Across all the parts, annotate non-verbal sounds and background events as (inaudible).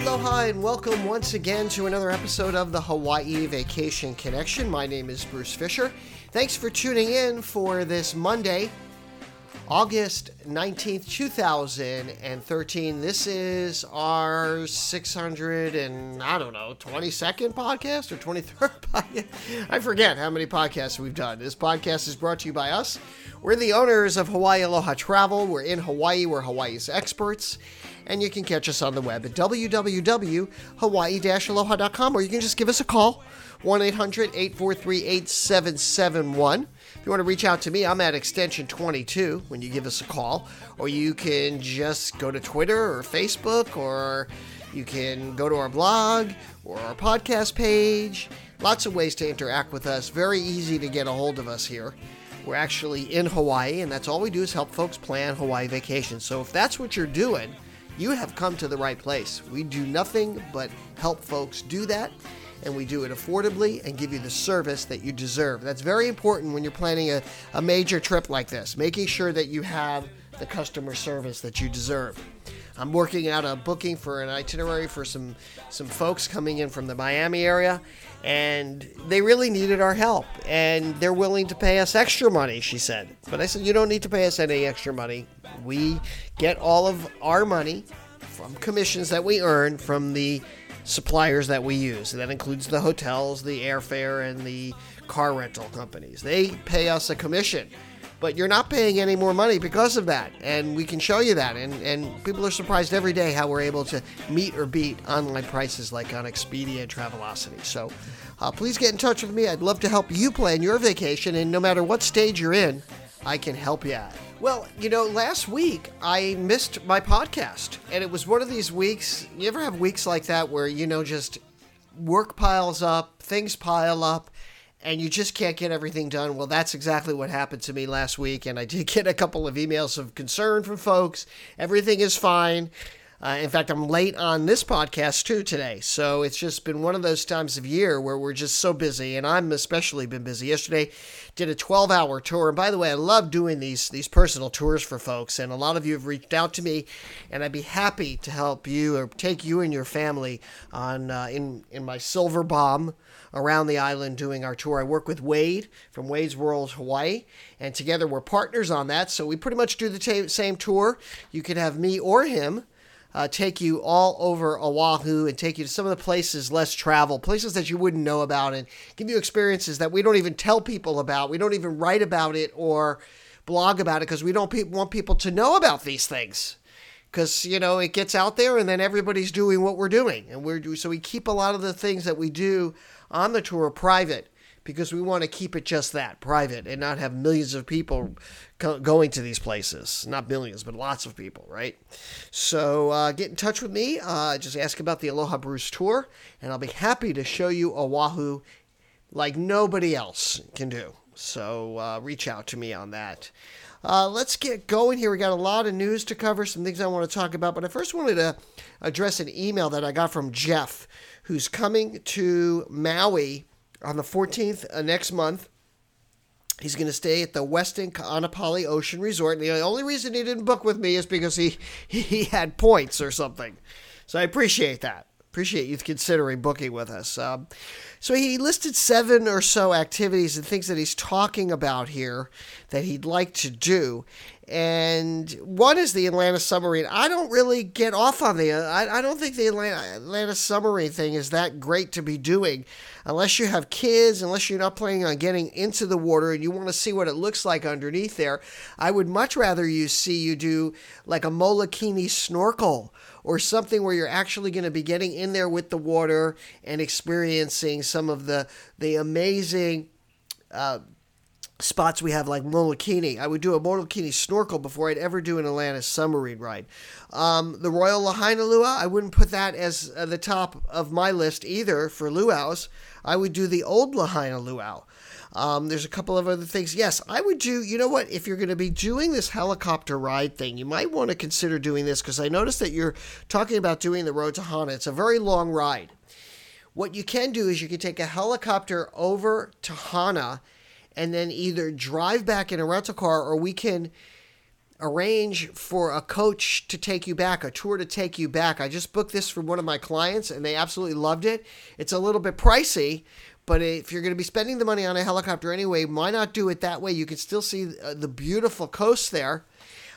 Aloha and welcome once again to another episode of the Hawaii Vacation Connection. My name is Bruce Fisher. Thanks for tuning in for this Monday, August 19th, 2013. This is our 600 and I don't know, 22nd podcast or 23rd (laughs) podcast. I forget how many podcasts we've done. This podcast is brought to you by us. We're the owners of Hawaii Aloha Travel. We're in Hawaii, we're Hawaii's experts and you can catch us on the web at www.hawaii-aloha.com or you can just give us a call 1-800-843-8771 if you want to reach out to me i'm at extension 22 when you give us a call or you can just go to twitter or facebook or you can go to our blog or our podcast page. Lots of ways to interact with us. Very easy to get a hold of us here. We're actually in hawaii and that's all we do is help folks plan hawaii vacations. So if that's what you're doing you have come to the right place. We do nothing but help folks do that, and we do it affordably and give you the service that you deserve. That's very important when you're planning a, a major trip like this, making sure that you have the customer service that you deserve. I'm working out a booking for an itinerary for some some folks coming in from the Miami area and they really needed our help and they're willing to pay us extra money, she said. But I said you don't need to pay us any extra money. We get all of our money from commissions that we earn from the suppliers that we use. And that includes the hotels, the airfare and the car rental companies. They pay us a commission but you're not paying any more money because of that. And we can show you that. And, and people are surprised every day how we're able to meet or beat online prices like on Expedia and Travelocity. So uh, please get in touch with me. I'd love to help you plan your vacation. And no matter what stage you're in, I can help you out. Well, you know, last week I missed my podcast. And it was one of these weeks. You ever have weeks like that where, you know, just work piles up, things pile up and you just can't get everything done. Well, that's exactly what happened to me last week, and I did (laughs) get a couple of emails of concern from folks. Everything is fine. Uh, in fact, I'm late on this podcast too today. So it's just been one of those times of year where we're just so busy, and I'm especially been busy. Yesterday, did a 12 hour tour. And by the way, I love doing these these personal tours for folks, and a lot of you have reached out to me, and I'd be happy to help you or take you and your family on uh, in in my Silver Bomb around the island doing our tour. I work with Wade from Wade's World Hawaii, and together we're partners on that. So we pretty much do the t- same tour. You can have me or him uh, take you all over Oahu and take you to some of the places less traveled, places that you wouldn't know about, and give you experiences that we don't even tell people about. We don't even write about it or blog about it because we don't pe- want people to know about these things. Because you know it gets out there, and then everybody's doing what we're doing, and we're so we keep a lot of the things that we do on the tour private because we want to keep it just that private and not have millions of people co- going to these places. Not millions, but lots of people, right? So uh, get in touch with me. Uh, just ask about the Aloha Bruce tour, and I'll be happy to show you Oahu like nobody else can do. So uh, reach out to me on that. Uh, let's get going here. We got a lot of news to cover, some things I want to talk about, but I first wanted to address an email that I got from Jeff, who's coming to Maui on the 14th uh, next month. He's going to stay at the Westin Ka'anapali Ocean Resort. And the only reason he didn't book with me is because (laughs) he, he had points or something. So I appreciate that. Appreciate you considering booking with us. Um, so he listed seven or so activities and things that he's talking about here that he'd like to do and one is the Atlantis submarine. I don't really get off on the. I, I don't think the Atlantis, Atlantis submarine thing is that great to be doing, unless you have kids, unless you're not planning on getting into the water and you want to see what it looks like underneath there. I would much rather you see you do like a Molokini snorkel or something where you're actually going to be getting in there with the water and experiencing some of the the amazing. Uh, spots we have like Molokini. I would do a Molokini snorkel before I'd ever do an Atlantis submarine ride. Um, the Royal Lahaina Luau, I wouldn't put that as uh, the top of my list either for luau's. I would do the old Lahaina Luau. Um, there's a couple of other things. Yes, I would do, you know what, if you're going to be doing this helicopter ride thing, you might want to consider doing this because I noticed that you're talking about doing the road to Hana. It's a very long ride. What you can do is you can take a helicopter over to Hana and then either drive back in a rental car or we can arrange for a coach to take you back, a tour to take you back. I just booked this for one of my clients and they absolutely loved it. It's a little bit pricey, but if you're going to be spending the money on a helicopter anyway, why not do it that way? You can still see uh, the beautiful coast there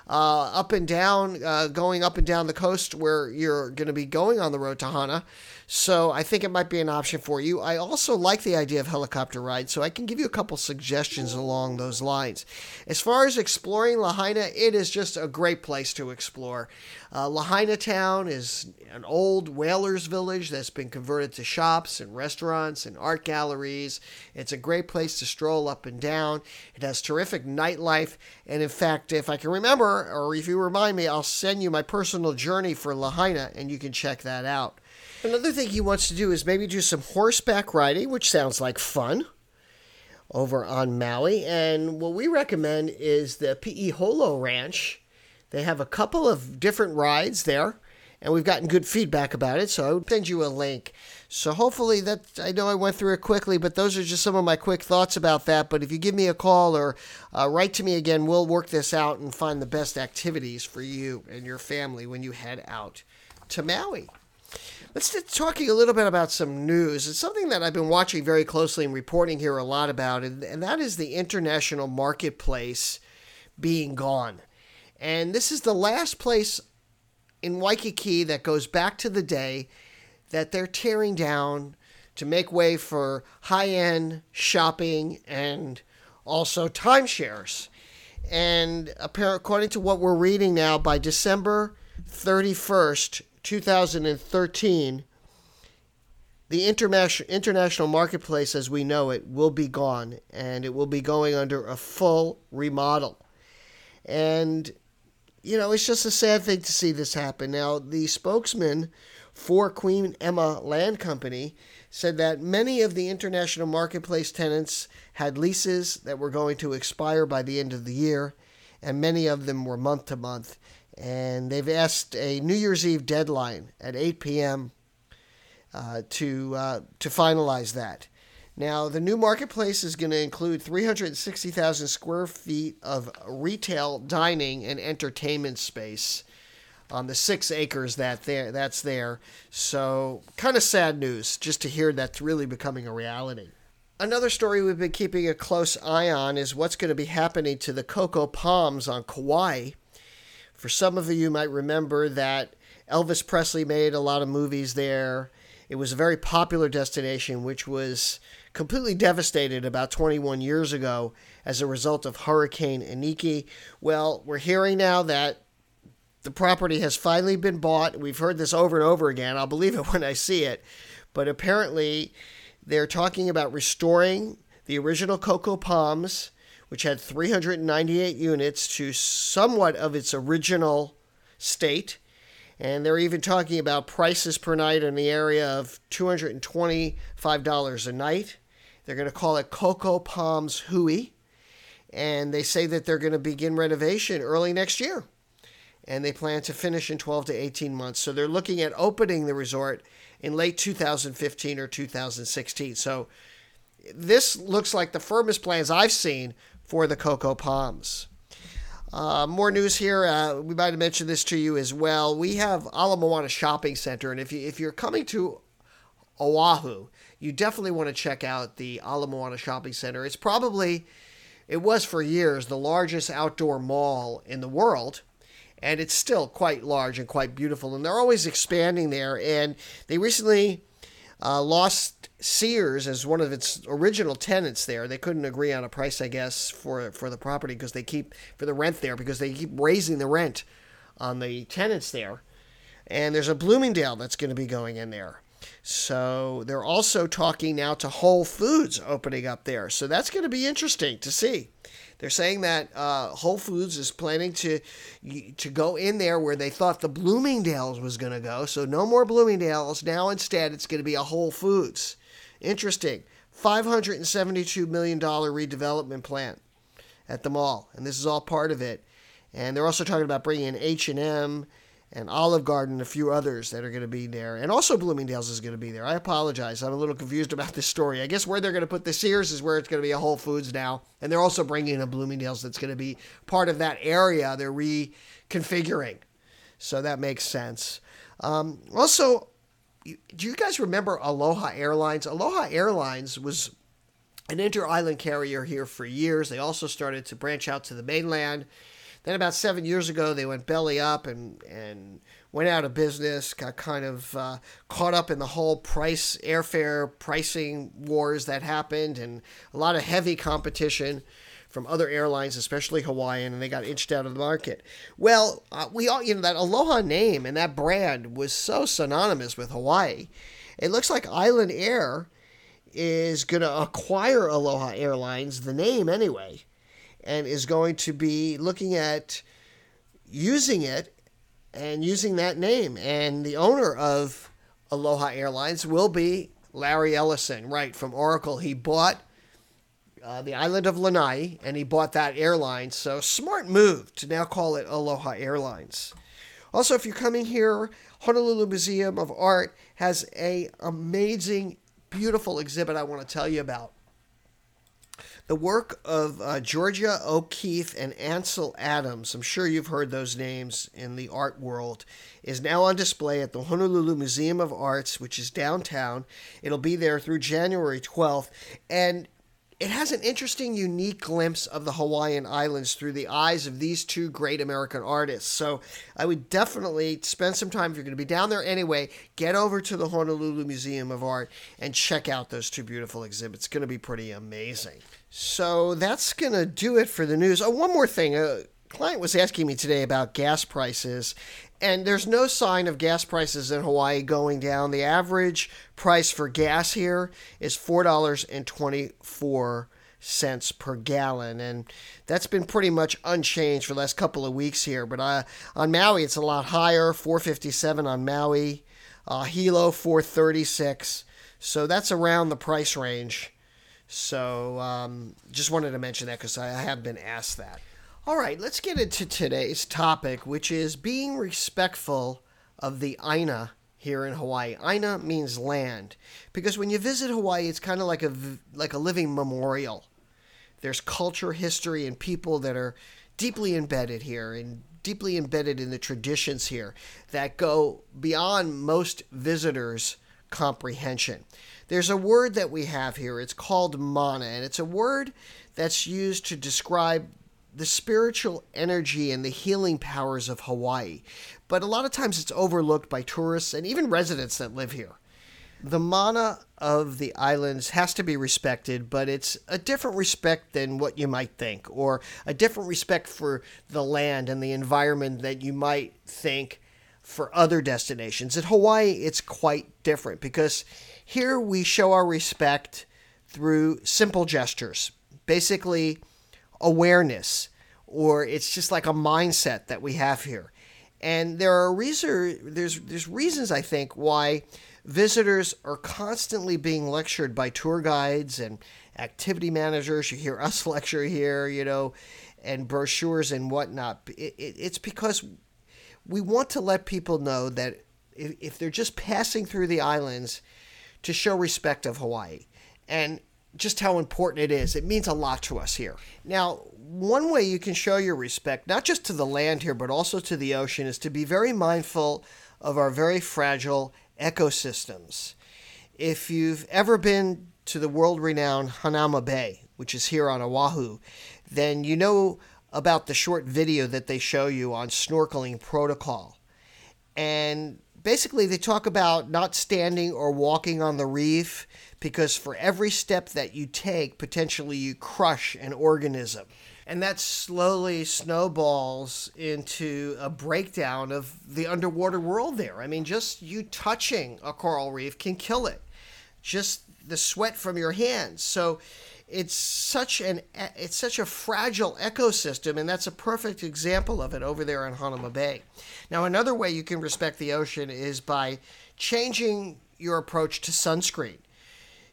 uh, up and down, uh, going up and down the coast where you're going to be going on the road to Hana. So I think it might be an option for you. I also like the idea of helicopter rides, so I can give you a couple suggestions along those lines. As far as exploring Lahaina, it is just a great place to explore. Uh, Lahaina Town is an old whalers village that's been converted to shops and restaurants and art galleries. It's a great place to stroll up and down. It has terrific nightlife, and in fact, if I can remember, or if you remind me, I'll send you my personal journey for Lahaina, and you can check that out. Another thing he wants to do is maybe do some horseback riding, which sounds like fun over on Maui. And what we recommend is the Pi'i Holo Ranch. They have a couple of different rides there, and we've gotten good feedback about it. So I would send you a link. So hopefully that I know I went through it quickly, but those are just some of my quick thoughts about that. But if you give me a call or uh, write to me again, we'll work this out and find the best activities for you and your family when you head out to Maui. Let's get talking a little bit about some news. It's something that I've been watching very closely and reporting here a lot about, and, and that is the international marketplace being gone. And this is the last place in Waikiki that goes back to the day that they're tearing down to make way for high end shopping and also timeshares. And according to what we're reading now, by December 31st, 2013, the international marketplace as we know it will be gone and it will be going under a full remodel. And, you know, it's just a sad thing to see this happen. Now, the spokesman for Queen Emma Land Company said that many of the international marketplace tenants had leases that were going to expire by the end of the year, and many of them were month to month and they've asked a New Year's Eve deadline at 8 p.m. Uh, to uh, to finalize that. Now, the new marketplace is going to include 360,000 square feet of retail, dining, and entertainment space on the six acres that there that's there. So, kind of sad news just to hear that's really becoming a reality. Another story we've been keeping a close eye on is what's going to be happening to the Coco Palms on Kauai. For some of you you might remember that Elvis Presley made a lot of movies there. It was a very popular destination, which was completely devastated about 21 years ago as a result of Hurricane Iniki. Well, we're hearing now that the property has finally been bought. We've heard this over and over again. I'll believe it (laughs) when I see it. But apparently, they're talking about restoring the original Coco Palms which had 398 units, to somewhat of its original state. And they're even talking about prices per night in the area of $225 a night. They're going to call it Coco Palms Hui. And they say that they're going to begin renovation early next year. And they plan to finish in 12 to 18 months. So they're looking at opening the resort in late 2015 or 2016. So this looks like the firmest plans I've seen for the Coco Palms. Uh, more news here. Uh, we might have mentioned this to you as well. We have Ala Moana Shopping Center, and if you if you're coming to Oahu, you definitely want to check out the Ala Moana Shopping Center. It's probably it was for years the largest outdoor mall in the world and it's still quite large and quite beautiful and they're always expanding there and they recently uh, lost Sears as one of its original tenants there. They couldn't agree on a price, I guess, for for the property because they keep for the rent there because they keep raising the rent on the tenants there. And there's a Bloomingdale that's going to be going in there. So they're also talking now to Whole Foods opening up there. So that's going to be interesting to see. They're saying that uh, Whole Foods is planning to to go in there where they thought the Bloomingdale's was going to go. So no more Bloomingdale's. Now instead it's going to be a Whole Foods. Interesting. $572 million redevelopment plan at the mall, and this is all part of it. And they're also talking about bringing in H&M and Olive Garden, a few others that are going to be there. And also Bloomingdale's is going to be there. I apologize. I'm a little confused about this story. I guess where they're going to put the Sears is where it's going to be a Whole Foods now. And they're also bringing in a Bloomingdale's that's going to be part of that area. They're reconfiguring. So that makes sense. Um, also, do you guys remember Aloha Airlines? Aloha Airlines was an inter island carrier here for years. They also started to branch out to the mainland then about seven years ago, they went belly up and and went out of business. Got kind of uh, caught up in the whole price airfare pricing wars that happened, and a lot of heavy competition from other airlines, especially Hawaiian, and they got inched out of the market. Well, uh, we all, you know, that Aloha name and that brand was so synonymous with Hawaii. It looks like Island Air is going to acquire Aloha Airlines, the name anyway and is going to be looking at using it and using that name. And the owner of Aloha Airlines will be Larry Ellison, right, from Oracle. He bought uh, the island of Lanai and he bought that airline. So, smart move to now call it Aloha Airlines. Also, if you're coming here, Honolulu Museum of Art has a amazing, beautiful exhibit I want to tell you about. The work of uh, Georgia O'Keeffe and Ansel Adams, I'm sure you've heard those names in the art world, is now on display at the Honolulu Museum of Arts, which is downtown. It'll be there through January 12th. And it has an interesting, unique glimpse of the Hawaiian Islands through the eyes of these two great American artists. So I would definitely spend some time, if you're going to be down there anyway, get over to the Honolulu Museum of Art and check out those two beautiful exhibits. It's going to be pretty amazing. So that's going to do it for the news. Oh, one more thing. A client was asking me today about gas prices, and there's no sign of gas prices in Hawaii going down. The average price for gas here is $4.24 cents per gallon and that's been pretty much unchanged for the last couple of weeks here but uh, on maui it's a lot higher 457 on maui uh, hilo 436 so that's around the price range so um, just wanted to mention that because I have been asked that. All right, let's get into today's topic, which is being respectful of the Aina here in Hawaii. Aina means land because when you visit Hawaii, it's kind of like a like a living memorial. There's culture, history, and people that are deeply embedded here and deeply embedded in the traditions here that go beyond most visitors' comprehension. There's a word that we have here. It's called mana, and it's a word that's used to describe the spiritual energy and the healing powers of Hawaii. But a lot of times it's overlooked by tourists and even residents that live here. The mana of the islands has to be respected, but it's a different respect than what you might think, or a different respect for the land and the environment that you might think for other destinations. In Hawaii, it's quite different because here we show our respect through simple gestures, basically awareness, or it's just like a mindset that we have here. And there are reason, there's there's reasons I think why visitors are constantly being lectured by tour guides and activity managers. You hear us (laughs) lecture here, you know, and brochures and whatnot. It, it, it's because we want to let people know that if, if they're just passing through the islands, to show respect of Hawaii and just how important it is. It means a lot to us here. Now, one way you can show your respect, not just to the land here, but also to the ocean, is to be very mindful of our very fragile ecosystems. If you've ever been to the world renowned Hanauma Bay, which is here on Oahu, then you know about the short video that they show you on snorkeling protocol. And basically they talk about not standing or walking on the reef because for every step that you take, potentially you crush an organism. And that slowly snowballs into a breakdown of the underwater world there. I mean, just you touching a coral reef can kill it. Just the sweat from your hands. So it's such an it's such a fragile ecosystem, and that's a perfect example of it over there in Hanauma Bay. Now, another way you can respect the ocean is by changing your approach to sunscreen.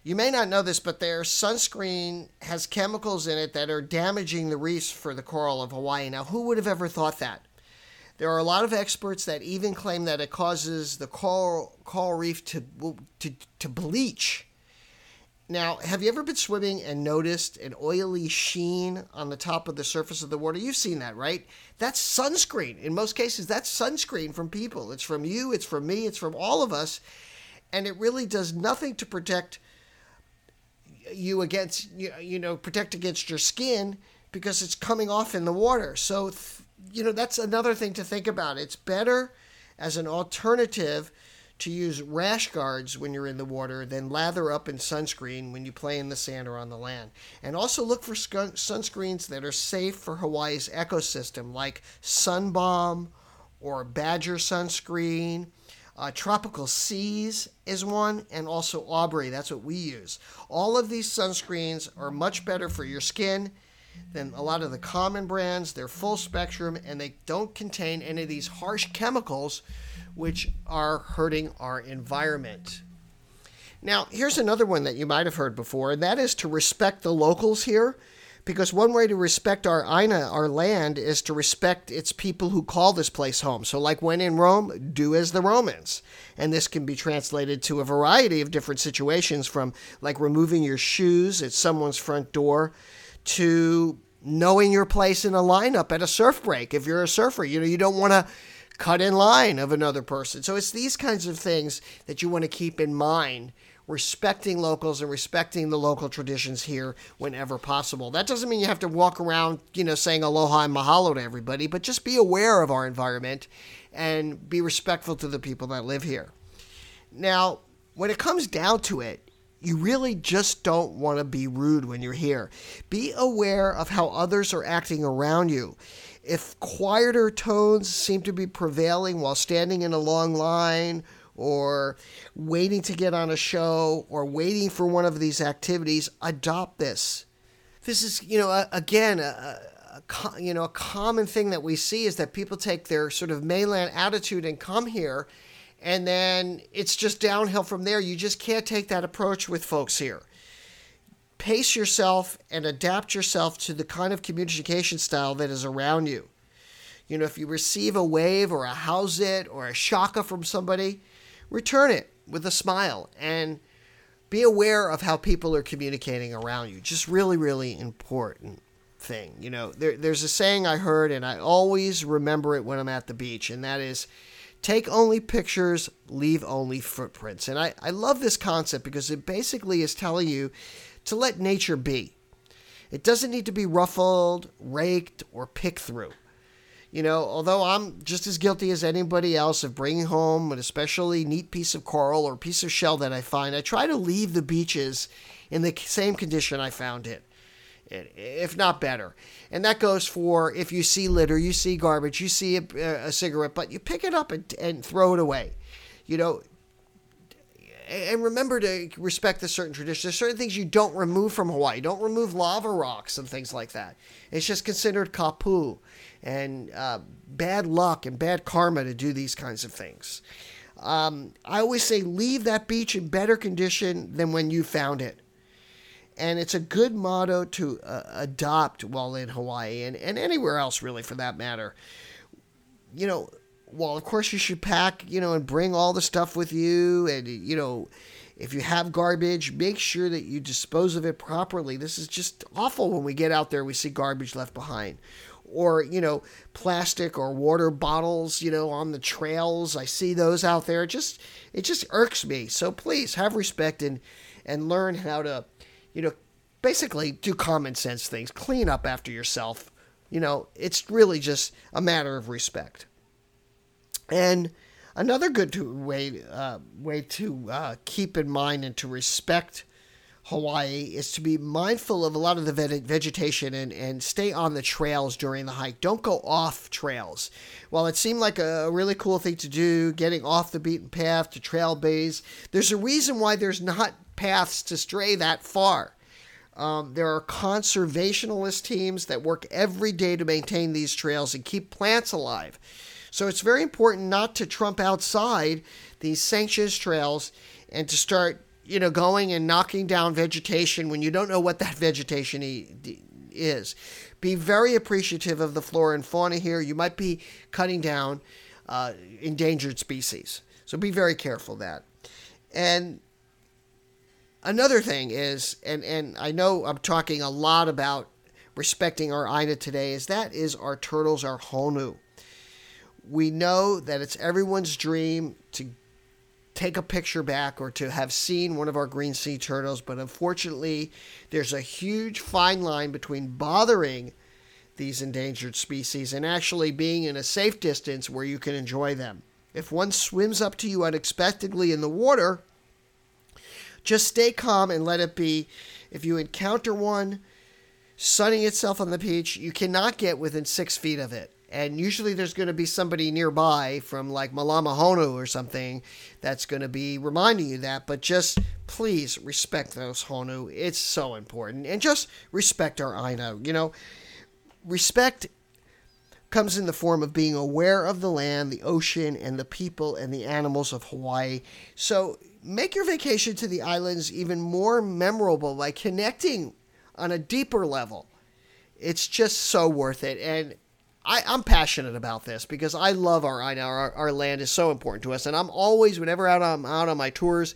You may not know this, but their sunscreen has chemicals in it that are damaging the reefs for the coral of Hawaii. Now, who would have ever thought that? There are a lot of experts that even claim that it causes the coral, coral reef to, to, to bleach. Now, have you ever been swimming and noticed an oily sheen on the top of the surface of the water? You've seen that, right? That's sunscreen. In most cases, that's sunscreen from people. It's from you, it's from me, it's from all of us. And it really does nothing to protect you against, you know, protect against your skin because it's coming off in the water. So, you know, that's another thing to think about. It's better as an alternative to use rash guards when you're in the water then lather up in sunscreen when you play in the sand or on the land. And also look for sunscreens that are safe for Hawaii's ecosystem, like Sunbalm or Badger sunscreen. Uh, Tropical Seas is one, and also Aubrey. That's what we use. All of these sunscreens are much better for your skin than a lot of the common brands. They're full spectrum and they don't contain any of these harsh chemicals which are hurting our environment. Now, here's another one that you might have heard before, and that is to respect the locals here. Because one way to respect our Aina, our land, is to respect its people who call this place home. So, like when in Rome, do as the Romans. And this can be translated to a variety of different situations from like removing your shoes at someone's front door to knowing your place in a lineup at a surf break. If you're a surfer, you know, you don't want to cut in line of another person. So it's these kinds of things that you want to keep in mind, respecting locals and respecting the local traditions here whenever possible. That doesn't mean you have to walk around, you know, saying aloha and mahalo to everybody, but just be aware of our environment and be respectful to the people that live here. Now, when it comes down to it, you really just don't want to be rude when you're here. Be aware of how others are acting around you. If quieter tones seem to be prevailing while standing in a long line, or waiting to get on a show, or waiting for one of these activities, adopt this. This is, you know, again, a, a, you know, a common thing that we see is that people take their sort of mainland attitude and come here and then it's just downhill from there. You just can't take that approach with folks here. Pace yourself and adapt yourself to the kind of communication style that is around you. You know, if you receive a wave or a how's it or a shaka from somebody, return it with a smile and be aware of how people are communicating around you. Just really, really important thing. You know, there, there's a saying I heard, and I always remember it when I'm at the beach, and that is Take only pictures, leave only footprints. And I, I love this concept because it basically is telling you to let nature be. It doesn't need to be ruffled, raked, or picked through. You know, although I'm just as guilty as anybody else of bringing home an especially neat piece of coral or piece of shell that I find, I try to leave the beaches in the same condition I found it if not better. And that goes for if you see litter, you see garbage, you see a, a cigarette, but you pick it up and, and throw it away. You know, and remember to respect the certain traditions. There's certain things you don't remove from Hawaii. Don't remove lava rocks and things like that. It's just considered kapu and uh, bad luck and bad karma to do these kinds of things. Um, I always say leave that beach in better condition than when you found it and it's a good motto to uh, adopt while in Hawaii and, and anywhere else, really, for that matter. You know, well, of course, you should pack, you know, and bring all the stuff with you. And, you know, if you have garbage, make sure that you dispose of it properly. This is just awful when we get out there, we see garbage left behind. Or, you know, plastic or water bottles, you know, on the trails. I see those out there. It just, it just irks me. So please have respect and, and learn how to you know, basically do common sense things, clean up after yourself. You know, it's really just a matter of respect. And another good to, way uh, way to uh, keep in mind and to respect Hawaii is to be mindful of a lot of the vegetation and, and stay on the trails during the hike. Don't go off trails. While it seemed like a really cool thing to do, getting off the beaten path to trail bays, there's a reason why there's not paths to stray that far. Um, there are conservationist teams that work every day to maintain these trails and keep plants alive. So it's very important not to trump outside these sanctioned trails and to start, you know, going and knocking down vegetation when you don't know what that (laughs) vegetation is. Be very appreciative of the flora and fauna here. You might be cutting down uh, endangered species. So be very careful of that. And another thing is, and, and I know I'm talking a lot about respecting our Aina today, is that is our turtles, our Honu. We know that it's everyone's dream to take a picture back or to have seen one of our green sea turtles, but unfortunately, there's a huge fine line between bothering these endangered species and actually being in a safe distance where you can enjoy them. If one swims up to you unexpectedly in the water, just stay calm and let it be. If you encounter one sunning itself on the beach, you cannot get within six feet of it. And usually there's going to be somebody nearby from like Malama Honu or something that's going to be reminding you that. But just please respect those Honu. It's so important. And just respect our Aina. You know, respect comes in the form of being aware of the land, the ocean, and the people and the animals of Hawaii. So make your vacation to the islands even more memorable by connecting on a deeper level. It's just so worth it. And I, am passionate about this because I love our our, our land is so important to us. And I'm always, whenever out I'm out on my tours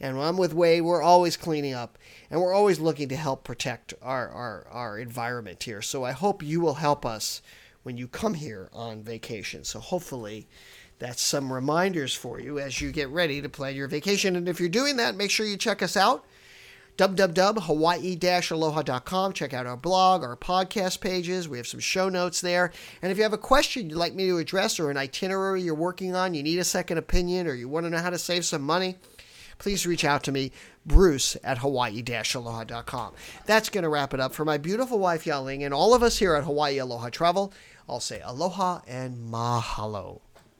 and when I'm with Wade, we're always cleaning up and we're always looking to help protect our, our, our environment here. So I hope you will help us when you come here on vacation. So hopefully that's some reminders for you as you get ready to plan your vacation. And if you're doing that, make sure you check us out www.hawaii-aloha.com. Check out our blog, our podcast pages. We have some show notes there. And if you have a question you'd like me to address or an itinerary you're working on, you need a second opinion, or you want to know how to save some money, please reach out to me, Bruce at Hawaii-aloha.com. That's going to wrap it up for my beautiful wife, Yaling, and all of us here at Hawaii Aloha Travel. I'll say aloha and mahalo.